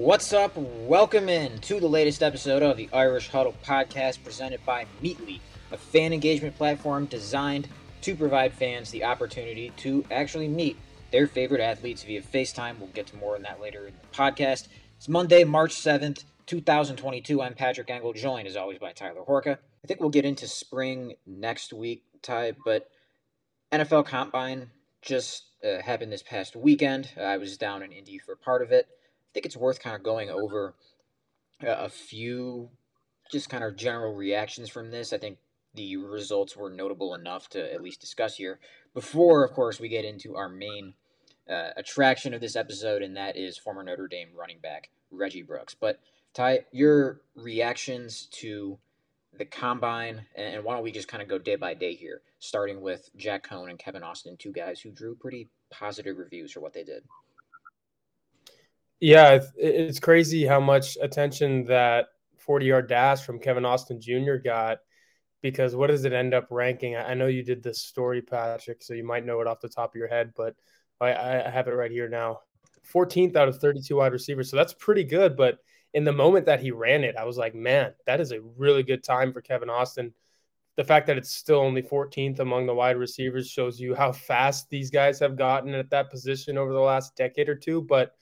What's up? Welcome in to the latest episode of the Irish Huddle podcast presented by Meetly, a fan engagement platform designed to provide fans the opportunity to actually meet their favorite athletes via FaceTime. We'll get to more on that later in the podcast. It's Monday, March 7th, 2022. I'm Patrick Engel, joined as always by Tyler Horka. I think we'll get into spring next week, Ty, but NFL Combine just uh, happened this past weekend. I was down in Indy for part of it. I think it's worth kind of going over a few just kind of general reactions from this. I think the results were notable enough to at least discuss here before, of course, we get into our main uh, attraction of this episode, and that is former Notre Dame running back Reggie Brooks. But Ty, your reactions to the combine, and why don't we just kind of go day by day here, starting with Jack Coan and Kevin Austin, two guys who drew pretty positive reviews for what they did. Yeah, it's crazy how much attention that 40 yard dash from Kevin Austin Jr. got because what does it end up ranking? I know you did this story, Patrick, so you might know it off the top of your head, but I, I have it right here now. 14th out of 32 wide receivers. So that's pretty good. But in the moment that he ran it, I was like, man, that is a really good time for Kevin Austin. The fact that it's still only 14th among the wide receivers shows you how fast these guys have gotten at that position over the last decade or two. But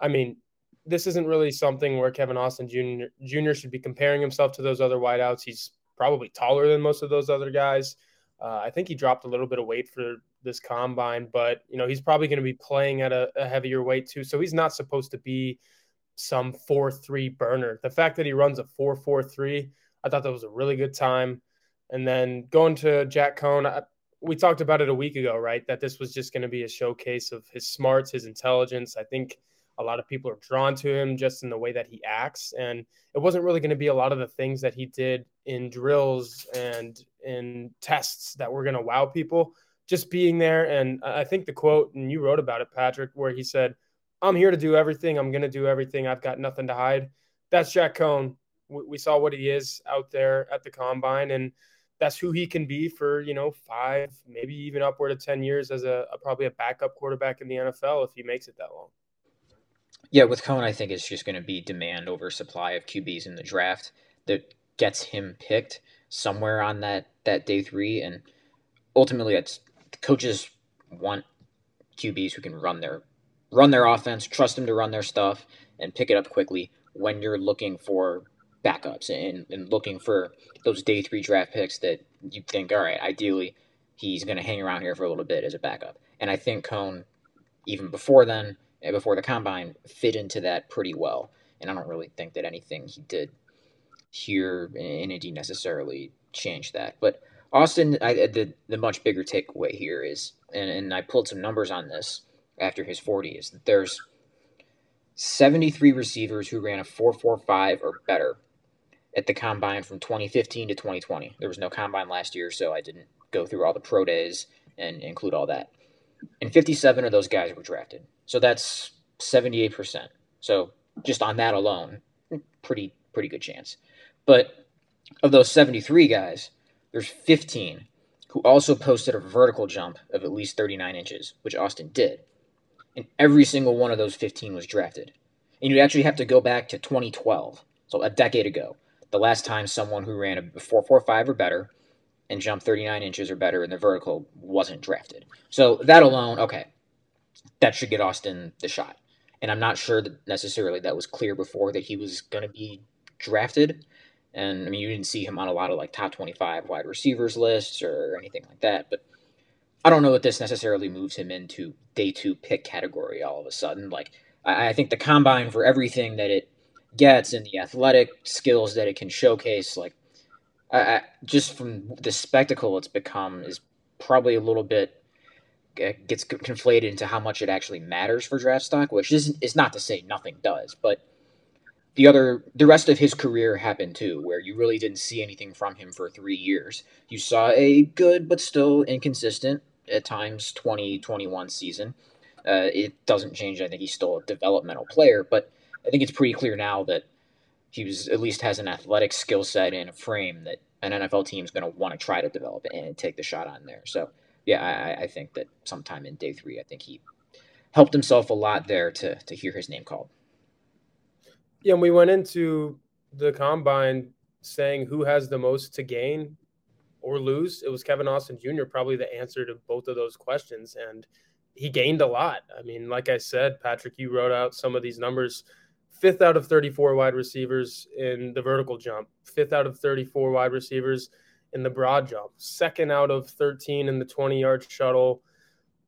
I mean, this isn't really something where Kevin Austin Jr. Jr. should be comparing himself to those other wideouts. He's probably taller than most of those other guys. Uh, I think he dropped a little bit of weight for this combine, but you know he's probably going to be playing at a, a, heavier weight too. So he's not supposed to be some four three burner. The fact that he runs a four four three, I thought that was a really good time. And then going to Jack Coan, I, we talked about it a week ago, right? That this was just going to be a showcase of his smarts, his intelligence. I think a lot of people are drawn to him just in the way that he acts. And it wasn't really going to be a lot of the things that he did in drills and in tests that were going to wow people. Just being there. And I think the quote, and you wrote about it, Patrick, where he said, I'm here to do everything. I'm going to do everything. I've got nothing to hide. That's Jack Coan. We saw what he is out there at the combine. And that's who he can be for you know five, maybe even upward of ten years as a, a, probably a backup quarterback in the NFL if he makes it that long. Yeah, with Coan, I think it's just going to be demand over supply of QBs in the draft that gets him picked somewhere on that that day three, and ultimately, coaches want QBs who can run their run their offense, trust them to run their stuff, and pick it up quickly when you're looking for backups and, and looking for those day three draft picks that you think, all right, ideally he's going to hang around here for a little bit as a backup. And I think Coan, even before then, Uh, before the combine, fit into that pretty well. And I don't really think that anything he did here in Indy necessarily changed that. But Austin, I, uh, the the much bigger takeaway here is, and, and I pulled some numbers on this after his 40, is that there's 73 receivers who ran a 4.45 or better at the combine from 2015 to 2020. There was no combine last year, so I didn't go through all the pro days and include all that. And 57 of those guys were drafted. So that's 78%. So just on that alone, pretty pretty good chance. But of those 73 guys, there's 15 who also posted a vertical jump of at least 39 inches, which Austin did. And every single one of those 15 was drafted. And you actually have to go back to 2012, so a decade ago, the last time someone who ran a 4.45 or better and jumped 39 inches or better in the vertical wasn't drafted. So that alone, okay, that should get Austin the shot. And I'm not sure that necessarily that was clear before that he was going to be drafted. And I mean, you didn't see him on a lot of like top 25 wide receivers lists or anything like that. But I don't know that this necessarily moves him into day two pick category all of a sudden. Like, I, I think the combine for everything that it gets and the athletic skills that it can showcase, like I, just from the spectacle it's become, is probably a little bit gets conflated into how much it actually matters for draft stock, which is is not to say nothing does, but the other the rest of his career happened too, where you really didn't see anything from him for three years. You saw a good but still inconsistent at times 2021 season. Uh, it doesn't change. I think he's still a developmental player, but I think it's pretty clear now that he was at least has an athletic skill set and a frame that an NFL team is going to want to try to develop and take the shot on there. So yeah, I, I think that sometime in day three, I think he helped himself a lot there to to hear his name called. Yeah, and we went into the combine saying who has the most to gain or lose. It was Kevin Austin Jr. probably the answer to both of those questions, and he gained a lot. I mean, like I said, Patrick, you wrote out some of these numbers. Fifth out of 34 wide receivers in the vertical jump, fifth out of 34 wide receivers in the broad jump, second out of 13 in the 20 yard shuttle,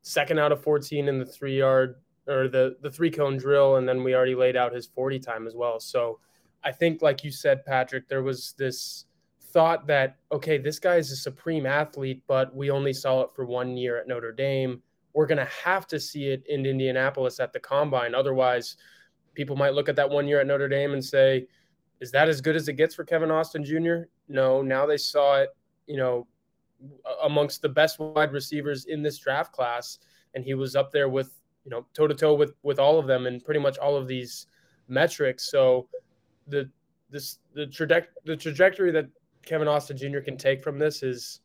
second out of 14 in the three yard or the, the three cone drill. And then we already laid out his 40 time as well. So I think, like you said, Patrick, there was this thought that, okay, this guy is a supreme athlete, but we only saw it for one year at Notre Dame we're going to have to see it in Indianapolis at the combine. Otherwise, people might look at that one year at Notre Dame and say, is that as good as it gets for Kevin Austin Jr.? No, now they saw it, you know, amongst the best wide receivers in this draft class. And he was up there with, you know, toe to toe with with all of them and pretty much all of these metrics. So the this the trajectory the trajectory that Kevin Austin Jr. can take from this is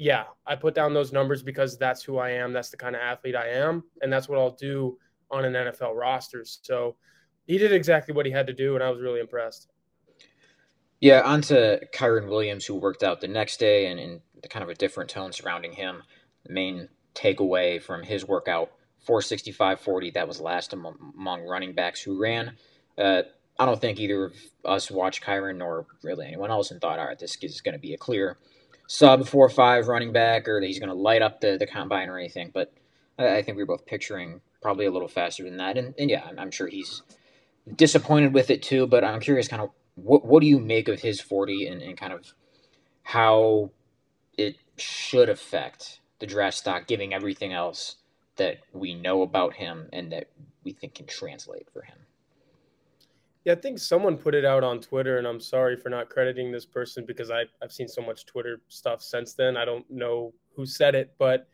yeah, I put down those numbers because that's who I am. That's the kind of athlete I am. And that's what I'll do on an NFL roster. So he did exactly what he had to do. And I was really impressed. Yeah, on to Kyren Williams, who worked out the next day and in kind of a different tone surrounding him. The main takeaway from his workout 465 40, that was last among running backs who ran. Uh, I don't think either of us watched Kyren nor really anyone else and thought, all right, this is going to be a clear sub four five running back or that he's going to light up the, the combine or anything. But I, I, think we are both picturing probably a little faster than that. And, and yeah, I'm, I'm, sure he's disappointed with it too. But I'm curious, kind of what what do you make of his 40 and, and kind of how it should affect the draft stock, giving everything else that we know about him and that we think can translate for him. Yeah, I think someone put it out on Twitter, and I'm sorry for not crediting this person because I, I've seen so much Twitter stuff since then. I don't know who said it, but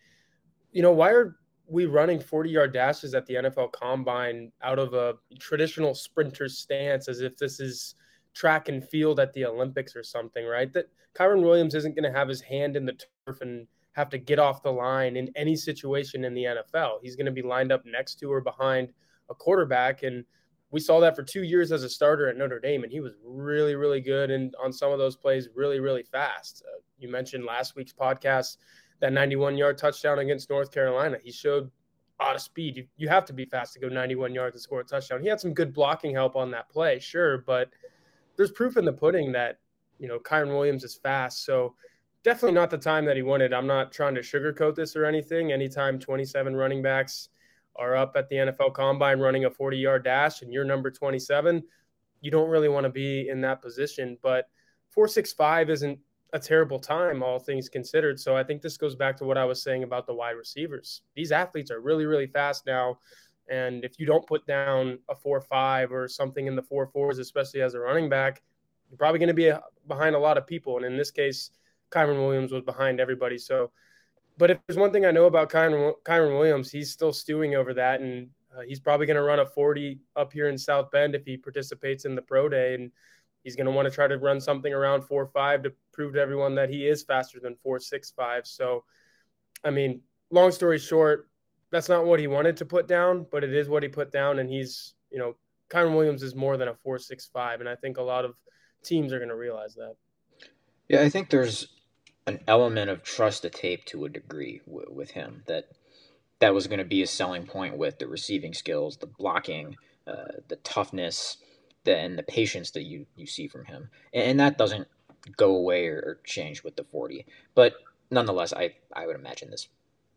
you know, why are we running 40 yard dashes at the NFL combine out of a traditional sprinter stance as if this is track and field at the Olympics or something, right? That Kyren Williams isn't going to have his hand in the turf and have to get off the line in any situation in the NFL. He's going to be lined up next to or behind a quarterback. And we saw that for two years as a starter at Notre Dame, and he was really, really good and on some of those plays, really, really fast. Uh, you mentioned last week's podcast that 91 yard touchdown against North Carolina. He showed a lot of speed. You, you have to be fast to go 91 yards and score a touchdown. He had some good blocking help on that play, sure, but there's proof in the pudding that you know Kyren Williams is fast. So definitely not the time that he wanted. I'm not trying to sugarcoat this or anything. Anytime 27 running backs are up at the NFL combine running a 40 yard dash and you're number 27, you don't really want to be in that position. But 465 isn't a terrible time, all things considered. So I think this goes back to what I was saying about the wide receivers. These athletes are really, really fast now. And if you don't put down a 4 5 or something in the 4 4s, especially as a running back, you're probably going to be behind a lot of people. And in this case, Kyren Williams was behind everybody. So but if there's one thing I know about Kyren, Kyren Williams, he's still stewing over that, and uh, he's probably going to run a 40 up here in South Bend if he participates in the pro day, and he's going to want to try to run something around four five to prove to everyone that he is faster than four six five. So, I mean, long story short, that's not what he wanted to put down, but it is what he put down, and he's you know, Kyren Williams is more than a four six five, and I think a lot of teams are going to realize that. Yeah, I think there's an element of trust the tape to a degree w- with him that that was going to be a selling point with the receiving skills, the blocking, uh, the toughness, the, and the patience that you you see from him, and, and that doesn't go away or, or, change with the forty. But nonetheless, I I would imagine this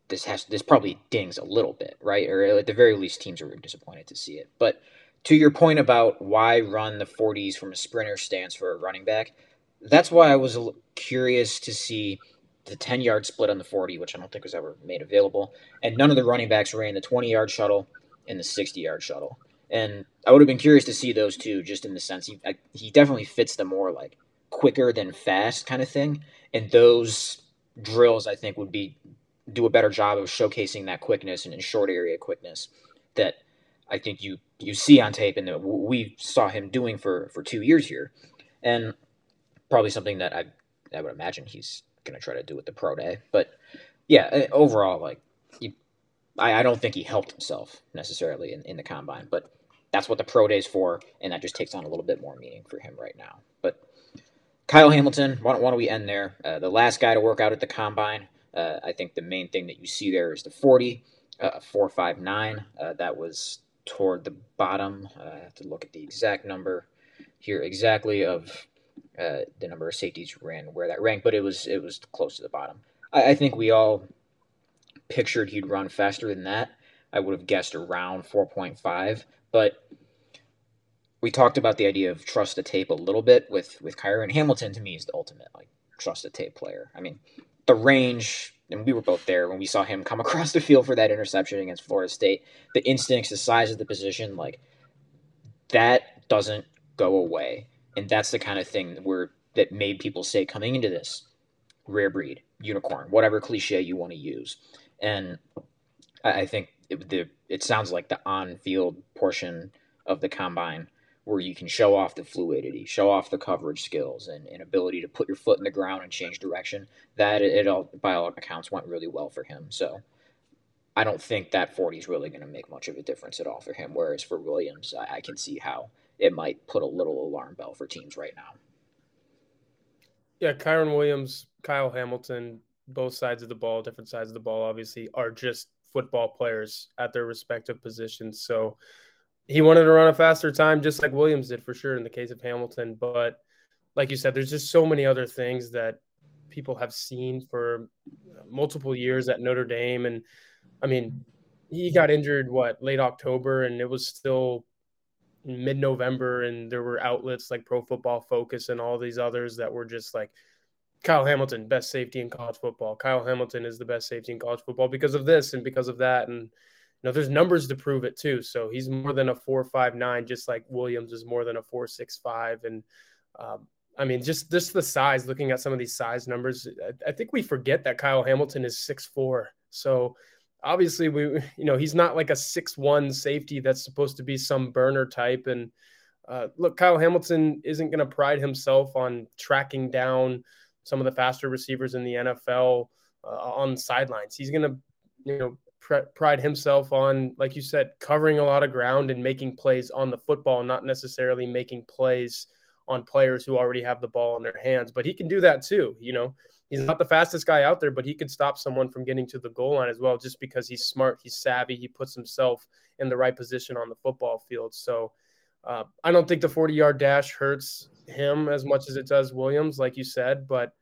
this has this probably dings a little bit, right? Or at the very least, teams are disappointed to see it. But to your point about why run the 40s from a sprinter stance for a running back, that's why I was curious to see the 10 yard split on the 40, which I don't think was ever made available. And none of the running backs ran the 20 yard shuttle and the 60 yard shuttle. And I would have been curious to see those two, just in the sense he, I, he definitely fits the more like quicker than fast kind of thing. And those drills, I think, would be do a better job of showcasing that quickness and short area quickness that I think you you see on tape and that we saw him doing for for two years here. And probably something that I I would imagine he's gonna try to do with the pro day. But yeah, eh, overall, like I, I don't think he helped himself necessarily in, in the combine. But that's what the pro day is for, and that just takes on a little bit more meaning for him right now. But Kyle Hamilton, why don't, why don't we end there? Uh, the last guy to work out at the combine. Uh, I think the main thing that you see there is the 40, uh, 459. Uh, that was toward the bottom. Uh, I have to look at the exact number here exactly of uh, the number of safeties ran where that ranked, but it was it was close to the bottom. I, I think we all pictured he'd run faster than that. I would have guessed around 4.5, but we talked about the idea of trust the tape a little bit with with Kyron Hamilton. To me, is the ultimate like trust the tape player. I mean, the range, and we were both there when we saw him come across the field for that interception against Florida State. The instincts, the size of the position, like that doesn't go away, and that's the kind of thing where that made people say coming into this rare breed, unicorn, whatever cliche you want to use, and I think it, the, it sounds like the on-field portion of the combine where you can show off the fluidity, show off the coverage skills, and, and ability to put your foot in the ground and change direction. That it, all, by all accounts, went really well for him. So I don't think that 40 is really going to make much of a difference at all for him. Whereas for Williams, I, I can see how it might put a little alarm bell for teams right now. Yeah, Kyren Williams, Kyle Hamilton, both sides of the ball, different sides of the ball, obviously, are just football players at their respective positions. So he wanted to run a faster time, just like Williams did for sure in the case of Hamilton. But like you said, there's just so many other things that people have seen for multiple years at Notre Dame. And I mean, he got injured what late October, and it was still mid November, and there were outlets like Pro Football Focus and all these others that were just like, Kyle Hamilton, best safety in college football. Kyle Hamilton is the best safety in college football because of this and because of that. And know, there's numbers to prove it too. So he's more than a four five nine, just like Williams is more than a four six five. And um, I mean, just just the size. Looking at some of these size numbers, I, I think we forget that Kyle Hamilton is six four. So obviously, we you know he's not like a six one safety that's supposed to be some burner type. And uh, look, Kyle Hamilton isn't going to pride himself on tracking down some of the faster receivers in the NFL uh, on sidelines. He's going to you know pride himself on, like you said, covering a lot of ground and making plays on the football, not necessarily making plays on players who already have the ball in their hands. But he can do that too. You know, he's not the fastest guy out there, but he can stop someone from getting to the goal line as well, just because he's smart, he's savvy, he puts himself in the right position on the football field. So uh, I don't think the 40 yard dash hurts him as much as it does Williams, like you said. But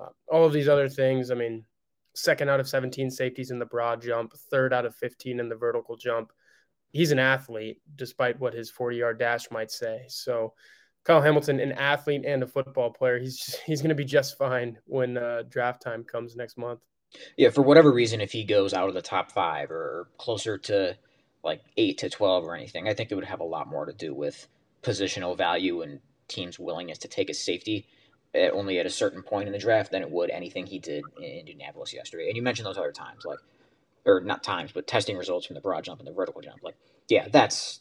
uh, all of these other things, I mean, second out of 17 safeties in the broad jump, third out of 15 in the vertical jump. He's an athlete, despite what his 40 yard dash might say. So, Kyle Hamilton, an athlete and a football player, he's he's going to be just fine when uh, draft time comes next month. Yeah, for whatever reason, if he goes out of the top five or closer to like eight to 12 or anything, I think it would have a lot more to do with positional value and teams' willingness to take a safety at only at a certain point in the draft than it would anything he did in Indianapolis yesterday. And you mentioned those other times, like, or not times, but testing results from the broad jump and the vertical jump. Like, yeah, that's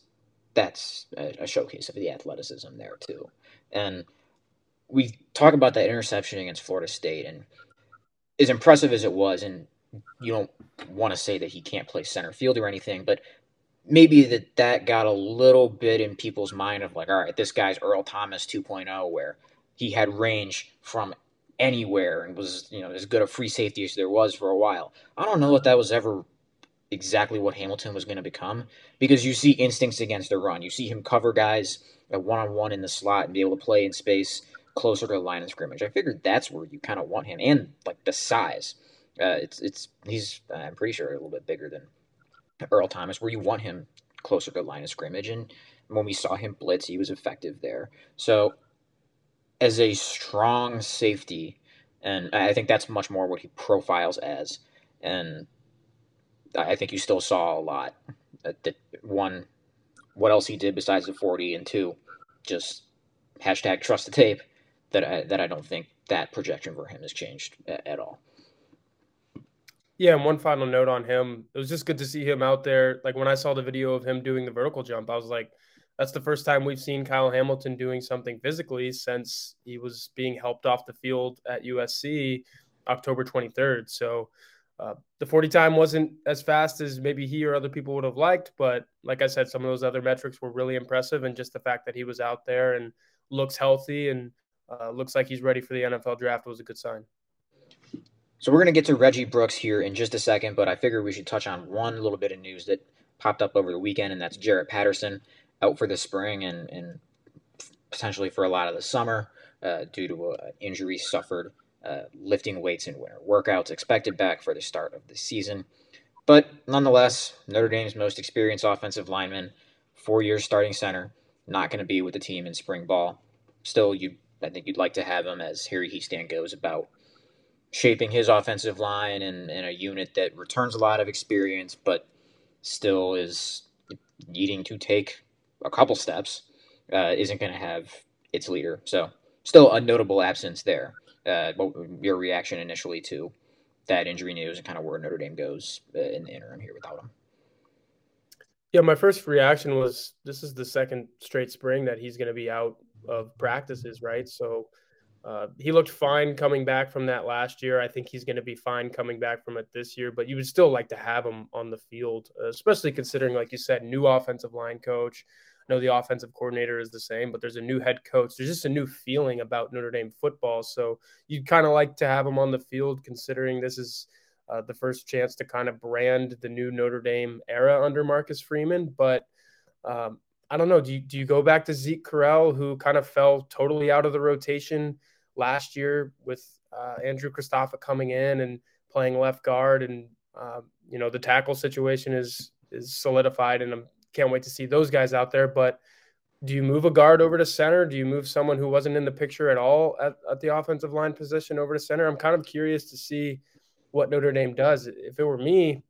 that's a, a showcase of the athleticism there too. And we talk about that interception against Florida State, and as impressive as it was, and you don't want to say that he can't play center field or anything, but maybe that that got a little bit in people's mind of like, all right, this guy's Earl Thomas 2.0, where he had range from anywhere and was you know as good a free safety as there was for a while. I don't know if that was ever exactly what Hamilton was going to become because you see instincts against the run. You see him cover guys one on one in the slot and be able to play in space closer to the line of scrimmage. I figured that's where you kind of want him and like the size. Uh, it's it's he's I'm pretty sure a little bit bigger than Earl Thomas, where you want him closer to the line of scrimmage. And when we saw him blitz, he was effective there. So as a strong safety, and I think that's much more what he profiles as. And I think you still saw a lot. Uh, that one, what else he did besides the forty, and two, just hashtag trust the tape. That I that I don't think that projection for him has changed at all. Yeah, and one final note on him. It was just good to see him out there. Like when I saw the video of him doing the vertical jump, I was like, that's the first time we've seen Kyle Hamilton doing something physically since he was being helped off the field at USC October 23rd. So uh, the 40 time wasn't as fast as maybe he or other people would have liked, but like I said, some of those other metrics were really impressive. And just the fact that he was out there and looks healthy and uh, looks like he's ready for the NFL draft was a good sign. So we're going to get to Reggie Brooks here in just a second, but I figure we should touch on one little bit of news that popped up over the weekend, and that's Jarrett Patterson out for the spring and, and potentially for a lot of the summer uh, due to an injury suffered uh, lifting weights in winter workouts, expected back for the start of the season. But nonetheless, Notre Dame's most experienced offensive lineman, four years starting center, not going to be with the team in spring ball. Still, you I think you'd like to have him as Harry Hiestand goes about shaping his offensive line and, and a unit that returns a lot of experience, but still is needing to take a couple steps, uh, isn't going to have its leader. So, still a notable absence there. Uh, what your reaction initially to that injury news and kind of where Notre Dame goes uh, in the interim here without him? Yeah, my first reaction was this is the second straight spring that he's going to be out of practices, right? So uh, he looked fine coming back from that last year. I think he's going to be fine coming back from it this year, but you would still like to have him on the field, especially considering, like you said, new offensive line coach. Know the offensive coordinator is the same, but there's a new head coach. There's just a new feeling about Notre Dame football. So you'd kind of like to have him on the field, considering this is uh, the first chance to kind of brand the new Notre Dame era under Marcus Freeman. But um, I don't know. Do you, do you go back to Zeke Correll, who kind of fell totally out of the rotation last year with uh, Andrew Kristofic coming in and playing left guard, and uh, you know the tackle situation is is solidified, and I can't wait to see those guys out there. But do you move a guard over to center? Do you move someone who wasn't in the picture at all at, at the offensive line position over to center? I'm kind of curious to see what Notre Dame does. If it were me,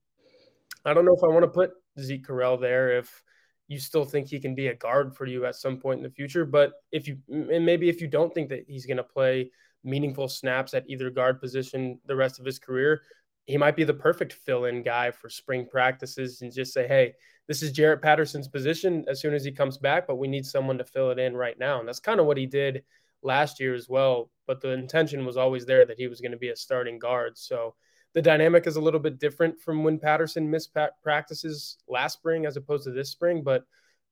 I don't know if I want to put Zeke Correll there if you still think he can be a guard for you at some point in the future. But if you, and maybe if you don't think that he's going to play meaningful snaps at either guard position the rest of his career, he might be the perfect fill in guy for spring practices and just say, hey, this is Jarrett Patterson's position as soon as he comes back, but we need someone to fill it in right now. And that's kind of what he did last year as well. But the intention was always there that he was going to be a starting guard. So, the dynamic is a little bit different from when Patterson missed practices last spring as opposed to this spring, but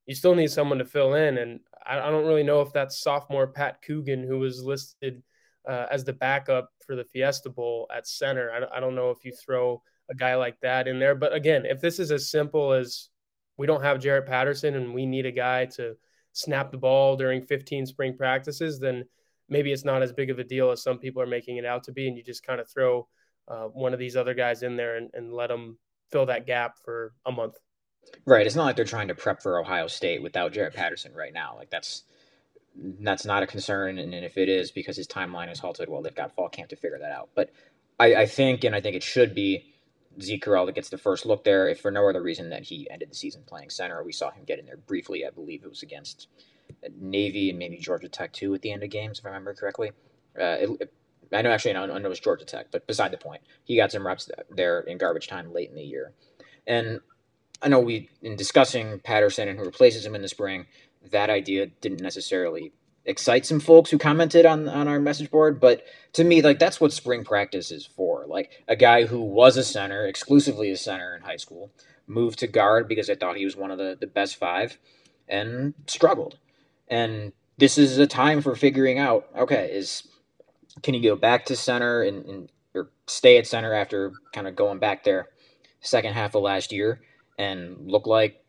you still need someone to fill in. And I, I don't really know if that's sophomore Pat Coogan, who was listed uh, as the backup for the Fiesta Bowl at center. I, I don't know if you throw a guy like that in there. But again, if this is as simple as we don't have Jarrett Patterson and we need a guy to snap the ball during 15 spring practices, then maybe it's not as big of a deal as some people are making it out to be. And you just kind of throw uh, one of these other guys in there and, and let them fill that gap for a month. Right. It's not like they're trying to prep for Ohio State without Jarrett Patterson right now. Like that's that's not a concern, and if it is because his timeline is halted, well, they've got fall camp to figure that out. But I, I think, and I think it should be Zeke that gets the first look there, if for no other reason that he ended the season playing center. We saw him get in there briefly. I believe it was against Navy and maybe Georgia Tech too at the end of games, if I remember correctly. Uh, it, it, I know actually I know it was Georgia Tech, but beside the point, he got some reps there in garbage time late in the year, and I know we in discussing Patterson and who replaces him in the spring, that idea didn't necessarily excite some folks who commented on on our message board, but to me, like that's what spring practice is for. Like a guy who was a center, exclusively a center in high school, moved to guard because I thought he was one of the, the best five, and struggled. And this is a time for figuring out, okay, is can you go back to center and, and or stay at center after kind of going back there second half of last year and look like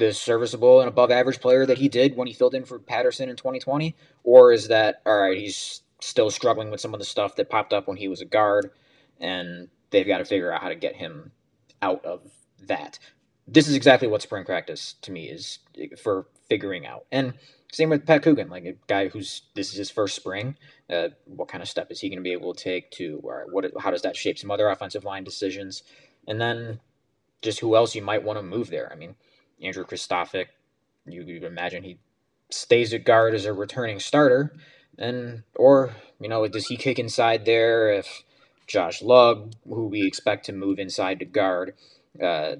the serviceable and above average player that he did when he filled in for Patterson in 2020? Or is that, all right, he's still struggling with some of the stuff that popped up when he was a guard and they've got to figure out how to get him out of that? This is exactly what spring practice to me is for figuring out. And same with Pat Coogan, like a guy who's this is his first spring. Uh, what kind of step is he going to be able to take to, or what? How does that shape some other offensive line decisions? And then just who else you might want to move there. I mean, Andrew Kristofic, you, you imagine he stays at guard as a returning starter, and or you know does he kick inside there if Josh Lugg, who we expect to move inside to guard, uh,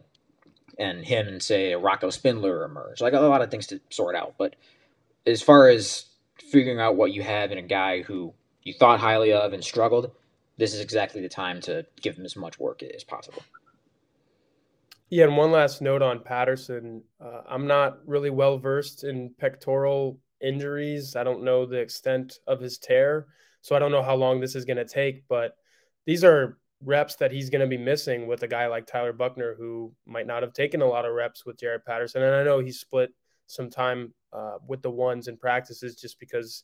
and him and say Rocco Spindler emerge. Like a lot of things to sort out, but as far as figuring out what you have in a guy who you thought highly of and struggled, this is exactly the time to give him as much work as possible. Yeah, and one last note on Patterson. Uh, I'm not really well versed in pectoral injuries. I don't know the extent of his tear, so I don't know how long this is going to take. But these are reps that he's going to be missing with a guy like Tyler Buchner, who might not have taken a lot of reps with Jarrett Patterson. And I know he split some time uh, with the ones in practices just because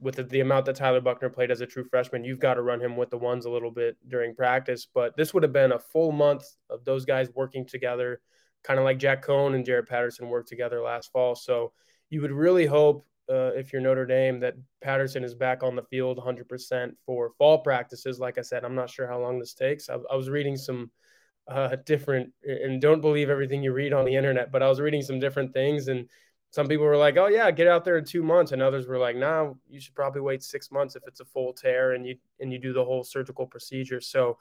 with the, the, amount that Tyler Buchner played as a true freshman, you've got to run him with the ones a little bit during practice. But this would have been a full month of those guys working together, kind of like Jack Coan and Jarrett Patterson worked together last fall. So you would really hope, uh, if you're Notre Dame, that Patterson is back on the field 100% for fall practices. Like I said, I'm not sure how long this takes. I, I was reading some uh, different, and don't believe everything you read on the internet, but I was reading some different things and some people were like, "Oh yeah, get out there in two months," and others were like, "Nah, you should probably wait six months if it's a full tear and you and you do the whole surgical procedure." So,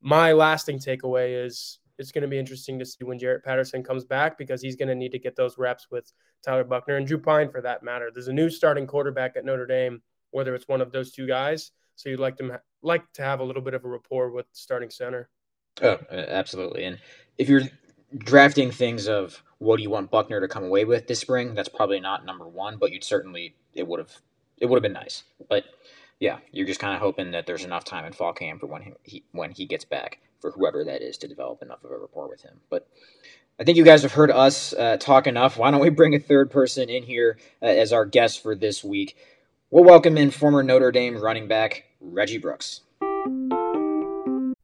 my lasting takeaway is it's going to be interesting to see when Jarrett Patterson comes back because he's going to need to get those reps with Tyler Buchner and Drew Pyne for that matter. There's a new starting quarterback at Notre Dame, whether it's one of those two guys. So you'd like to like to have a little bit of a rapport with starting center. Oh, absolutely. And if you're drafting things of what do you want Buchner to come away with this spring, that's probably not number one, but you'd certainly it would have it would have been nice. But yeah, you're just kind of hoping that there's enough time in fall camp for when he, he when he gets back for whoever that is to develop enough of a rapport with him. But I think you guys have heard us uh, talk enough. Why don't we bring a third person in here uh, as our guest for this week? We'll welcome in former Notre Dame running back Reggie Brooks.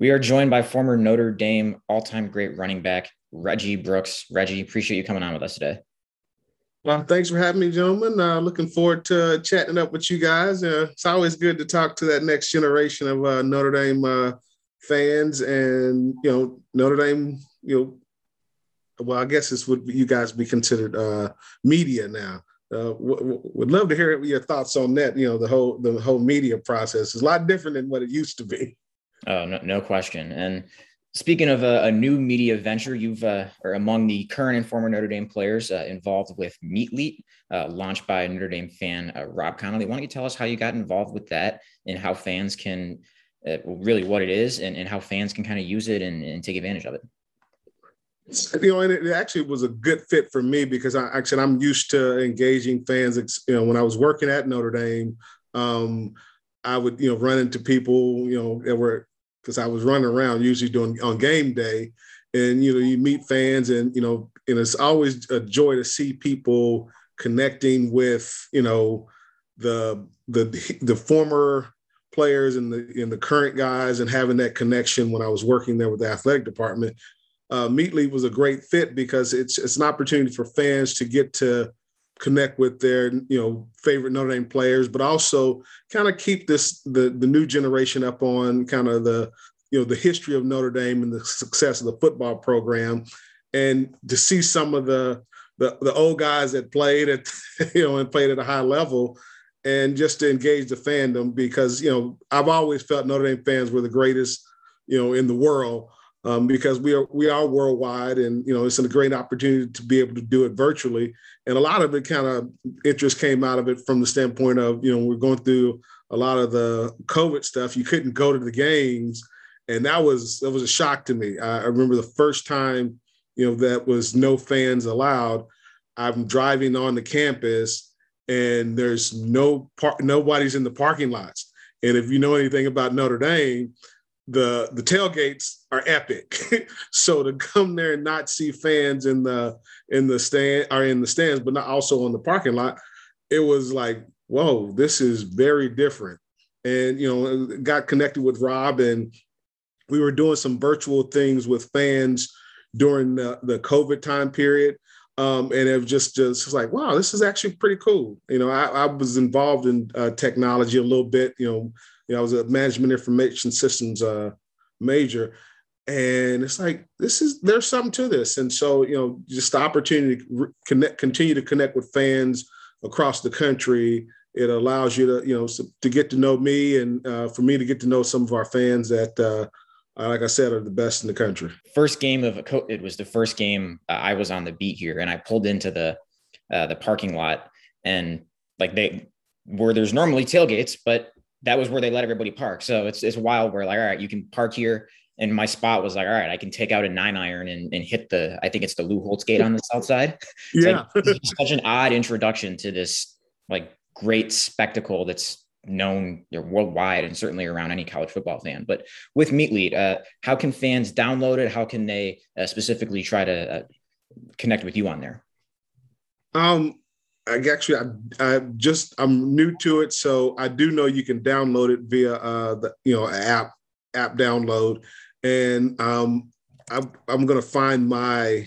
We are joined by former Notre Dame all time great running back, Reggie Brooks. Reggie, appreciate you coming on with us today. Well, thanks for having me, gentlemen. Uh, looking forward to chatting up with you guys. Uh, it's always good to talk to that next generation of uh, Notre Dame uh, fans and, you know, Notre Dame, you know, well, I guess this would you guys be considered uh, media now. Uh, w- w- would love to hear your thoughts on that. You know, the whole the whole media process is a lot different than what it used to be. Oh, no, no question. And speaking of a, a new media venture, you've uh, are among the current and former Notre Dame players uh, involved with Meetleet, uh, launched by Notre Dame fan uh, Rob Connolly. Why don't you tell us how you got involved with that and how fans can, uh, really what it is and, and how fans can kind of use it and, and take advantage of it? you know, and it actually was a good fit for me because I actually I'm used to engaging fans. You know, when I was working at Notre Dame, um, I would you know run into people you know that were because I was running around usually doing on game day, and you know you meet fans and you know and it's always a joy to see people connecting with you know the the the former players and the and the current guys and having that connection when I was working there with the athletic department. Uh, Meetly was a great fit because it's it's an opportunity for fans to get to connect with their you know favorite Notre Dame players, but also kind of keep this the the new generation up on kind of the you know the history of Notre Dame and the success of the football program, and to see some of the the, the old guys that played at you know and played at a high level, and just to engage the fandom because you know I've always felt Notre Dame fans were the greatest you know in the world um, because we are we are worldwide, and you know it's a great opportunity to be able to do it virtually. And a lot of it kind of interest came out of it from the standpoint of you know we're going through a lot of the COVID stuff. You couldn't go to the games, and that was that was a shock to me. I, I remember the first time you know that was no fans allowed. I'm driving on the campus, and there's no par- nobody's in the parking lots And if you know anything about Notre Dame, the the tailgates are epic. so to come there and not see fans in the in the stand or in the stands, but not also on the parking lot, it was like, whoa, this is very different. And you know, got connected with Rob, and we were doing some virtual things with fans during the, the COVID time period. Um, and it was just just like, wow, this is actually pretty cool. You know, I, I was involved in uh, technology a little bit. You know, you know, I was a management information systems uh, major, and it's like this is there's something to this. And so, you know, just the opportunity to connect, continue to connect with fans across the country. It allows you to, you know, to get to know me, and uh, for me to get to know some of our fans that uh, uh, like I said, are the best in the country. First game of a co- it was the first game uh, I was on the beat here, and I pulled into the uh, the parking lot, and like they where there's normally tailgates, but that was where they let everybody park. So it's it's wild. We're like all right, you can park here, and my spot was like all right, I can take out a nine iron and, and hit the I think it's the Lou Holtz gate on the south side. yeah, like, such an odd introduction to this like great spectacle that's known worldwide and certainly around any college football fan. But with Meatleet, uh, how can fans download it? How can they uh, specifically try to uh, connect with you on there? Um, I actually, I, I just I'm new to it, so I do know you can download it via uh, the you know app app download, and um, I, I'm to find my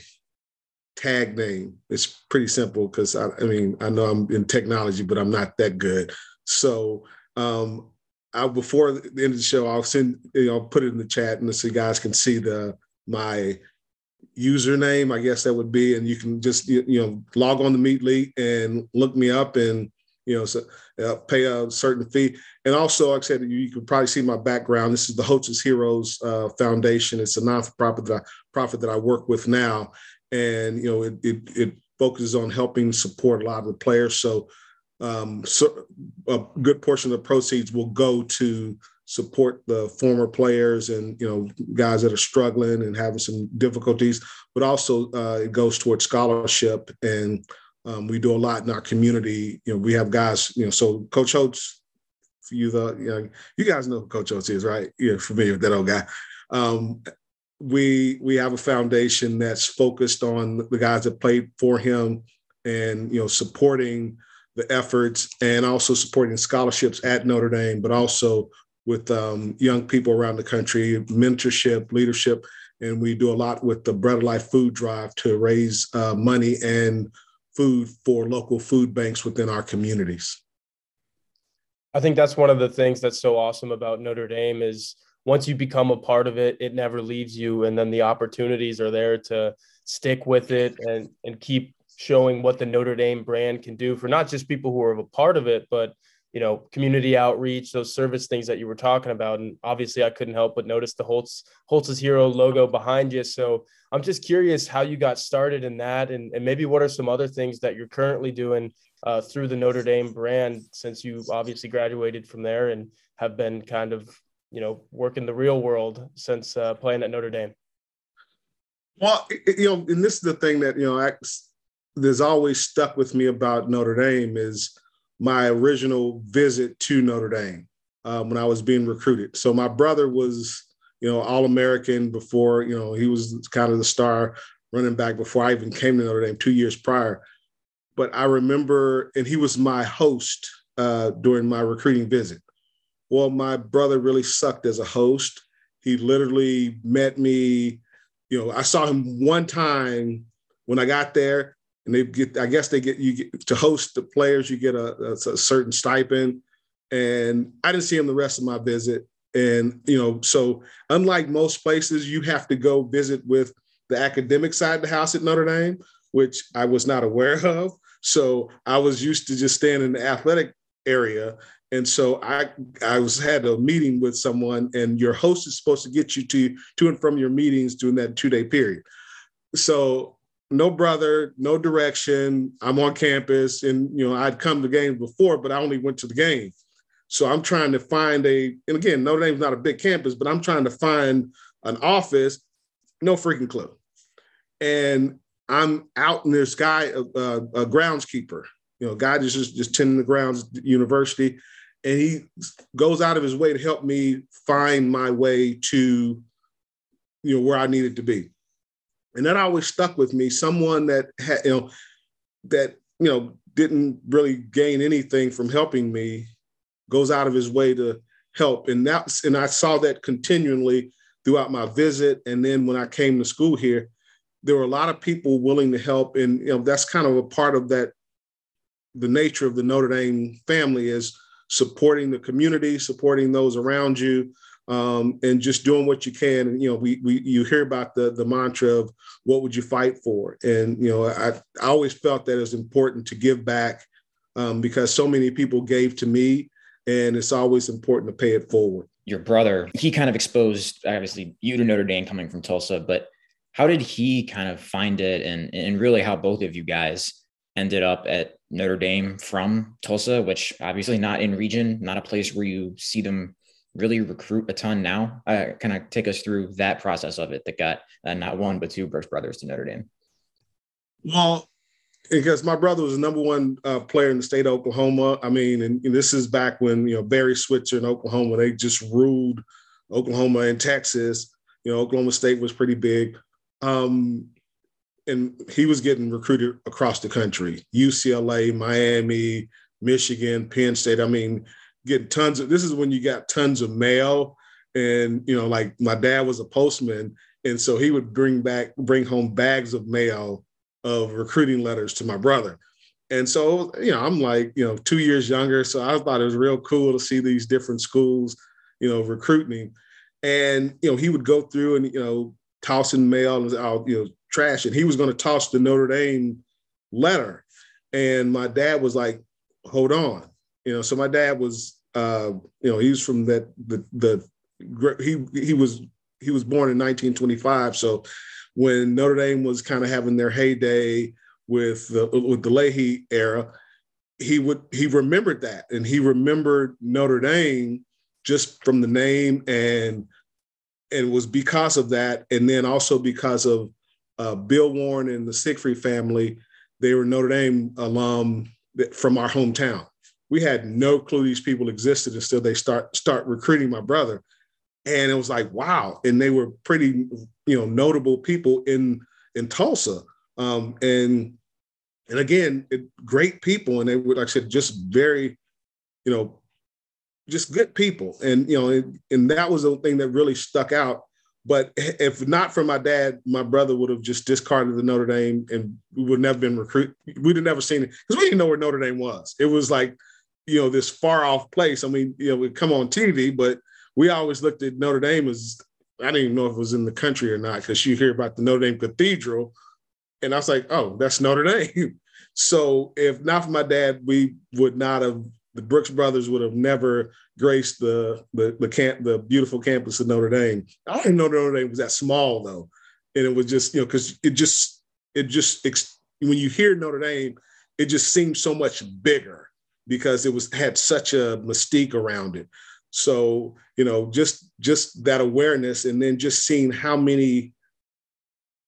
tag name. It's pretty simple because I, I mean I know I'm in technology, but I'm not that good. So um, I, before the end of the show, I'll send you know put it in the chat, and so you guys can see the my username. I guess that would be, and you can just you, you know log on to Meatleet and look me up, and you know so, uh, pay a certain fee. And also, like I said, you, you can probably see my background. This is the Holtz's Heroes uh, Foundation. It's a non-profit that I, profit that I work with now, and you know it, it, it focuses on helping support a lot of the players. So um, so a good portion of the proceeds will go to support the former players and you know guys that are struggling and having some difficulties but also uh, it goes towards scholarship. And um, we do a lot in our community. You know we have guys you know so coach Holtz for you the you know you guys know who coach Holtz is right? You're familiar with that old guy. Um, we we have a foundation that's focused on the guys that played for him and you know supporting the efforts and also supporting scholarships at Notre Dame, but also with um, young people around the country, mentorship, leadership. And we do a lot with the Bread of Life food drive to raise uh, money and food for local food banks within our communities. I think that's one of the things that's so awesome about Notre Dame is once you become a part of it, it never leaves you. And then the opportunities are there to stick with it and, and keep showing what the Notre Dame brand can do for not just people who are a part of it, but you know, community outreach, those service things that you were talking about. And obviously I couldn't help but notice the Holtz Holtz's hero logo behind you. So I'm just curious how you got started in that and, and maybe what are some other things that you're currently doing uh, through the Notre Dame brand since you obviously graduated from there and have been kind of, you know, working the real world since uh, playing at Notre Dame. Well, you know, and this is the thing that, you know, there's always stuck with me about Notre Dame is my original visit to Notre Dame um, when I was being recruited. So my brother was, you know, All American before, you know, he was kind of the star running back before I even came to Notre Dame two years prior. But I remember, and he was my host uh, during my recruiting visit. Well, my brother really sucked as a host. He literally met me, you know, I saw him one time when I got there and they get i guess they get you get to host the players you get a, a, certain stipend. And i didn't see him the rest of my visit. And you know so unlike most places you have to go visit with the academic side of the house at notre dame which i was not aware of. So i was used to just staying in the athletic area. And so I I was had a meeting with someone, and your host is supposed to get you to to and from your meetings during that two day period. So no brother, no direction. I'm on campus, and you know I'd come to games before, but I only went to the game. So I'm trying to find a, and again, Notre Dame's not a big campus, but I'm trying to find an office. No freaking clue. And I'm out, and this guy, a, uh, a, uh, a groundskeeper, you know, guy just just tending the grounds at the university, and he goes out of his way to help me find my way to you know where I needed to be. And that always stuck with me. Someone that had, you know, that, you know, didn't really gain anything from helping me goes out of his way to help. And that's and I saw that continually throughout my visit. And then when I came to school here, there were a lot of people willing to help. And you know, that's kind of a part of that the nature of the Notre Dame family is supporting the community, supporting those around you, um, and just doing what you can. And you know, we we you hear about the the mantra of what would you fight for, and you know, I, I always felt that it was important to give back um, because so many people gave to me, and it's always important to pay it forward. Your brother, he kind of exposed obviously you to Notre Dame coming from Tulsa, but how did he kind of find it, and and really how both of you guys ended up at Notre Dame from Tulsa, which obviously not in region, not a place where you see them really recruit a ton now. Uh, kind of take us through that process of it that got uh, not one but two Brooks brothers to Notre Dame. Well, because my brother was the number one uh, player in the state of Oklahoma. I mean, and, and, this is back when you know Barry Switzer in Oklahoma they just ruled Oklahoma and Texas. You know, Oklahoma State was pretty big. Um, and he was getting recruited across the country UCLA, Miami, Michigan, Penn State. I mean, getting tons of this is when you got tons of mail. And, you know, like my dad was a postman. And so he would bring back, bring home bags of mail of recruiting letters to my brother. And so, you know, I'm like, you know, two years younger. So I thought it was real cool to see these different schools, you know, recruiting. And, you know, he would go through and, you know, tossing mail and, all, you know, trash it. He was going to toss the Notre Dame letter. And my dad was like, hold on. You know, so my dad was, uh, you know, he was from that, the, the, he, he was, he was born in 1925. So when Notre Dame was kind of having their heyday with the, with the Leahy era, he would, he remembered that. And he remembered Notre Dame just from the name and, and it was because of that. And then also because of uh, Bill Warren and the Siegfried family, they were Notre Dame alum from our hometown. We had no clue these people existed until they start start recruiting my brother, and it was like wow. And they were pretty, you know, notable people in in Tulsa, um, and and again, it, great people, and they were like I said, just very, you know, just good people, and you know, and, and that was the thing that really stuck out but if not for my dad, my brother would have just discarded the Notre Dame and we would never been recruit. We'd have never seen it because we didn't know where Notre Dame was. It was like, you know, this far off place. I mean, you know, we come on TV, but we always looked at Notre Dame as I didn't even know if it was in the country or not because you hear about the Notre Dame Cathedral. And I was like, oh, that's Notre Dame. so if not for my dad, we would not have the Brooks brothers would have never graced the the the camp the beautiful campus of Notre Dame. I didn't know Notre Dame was that small though, and it was just you know because it just it just when you hear Notre Dame, it just seems so much bigger because it was had such a mystique around it. So you know just just that awareness, and then just seeing how many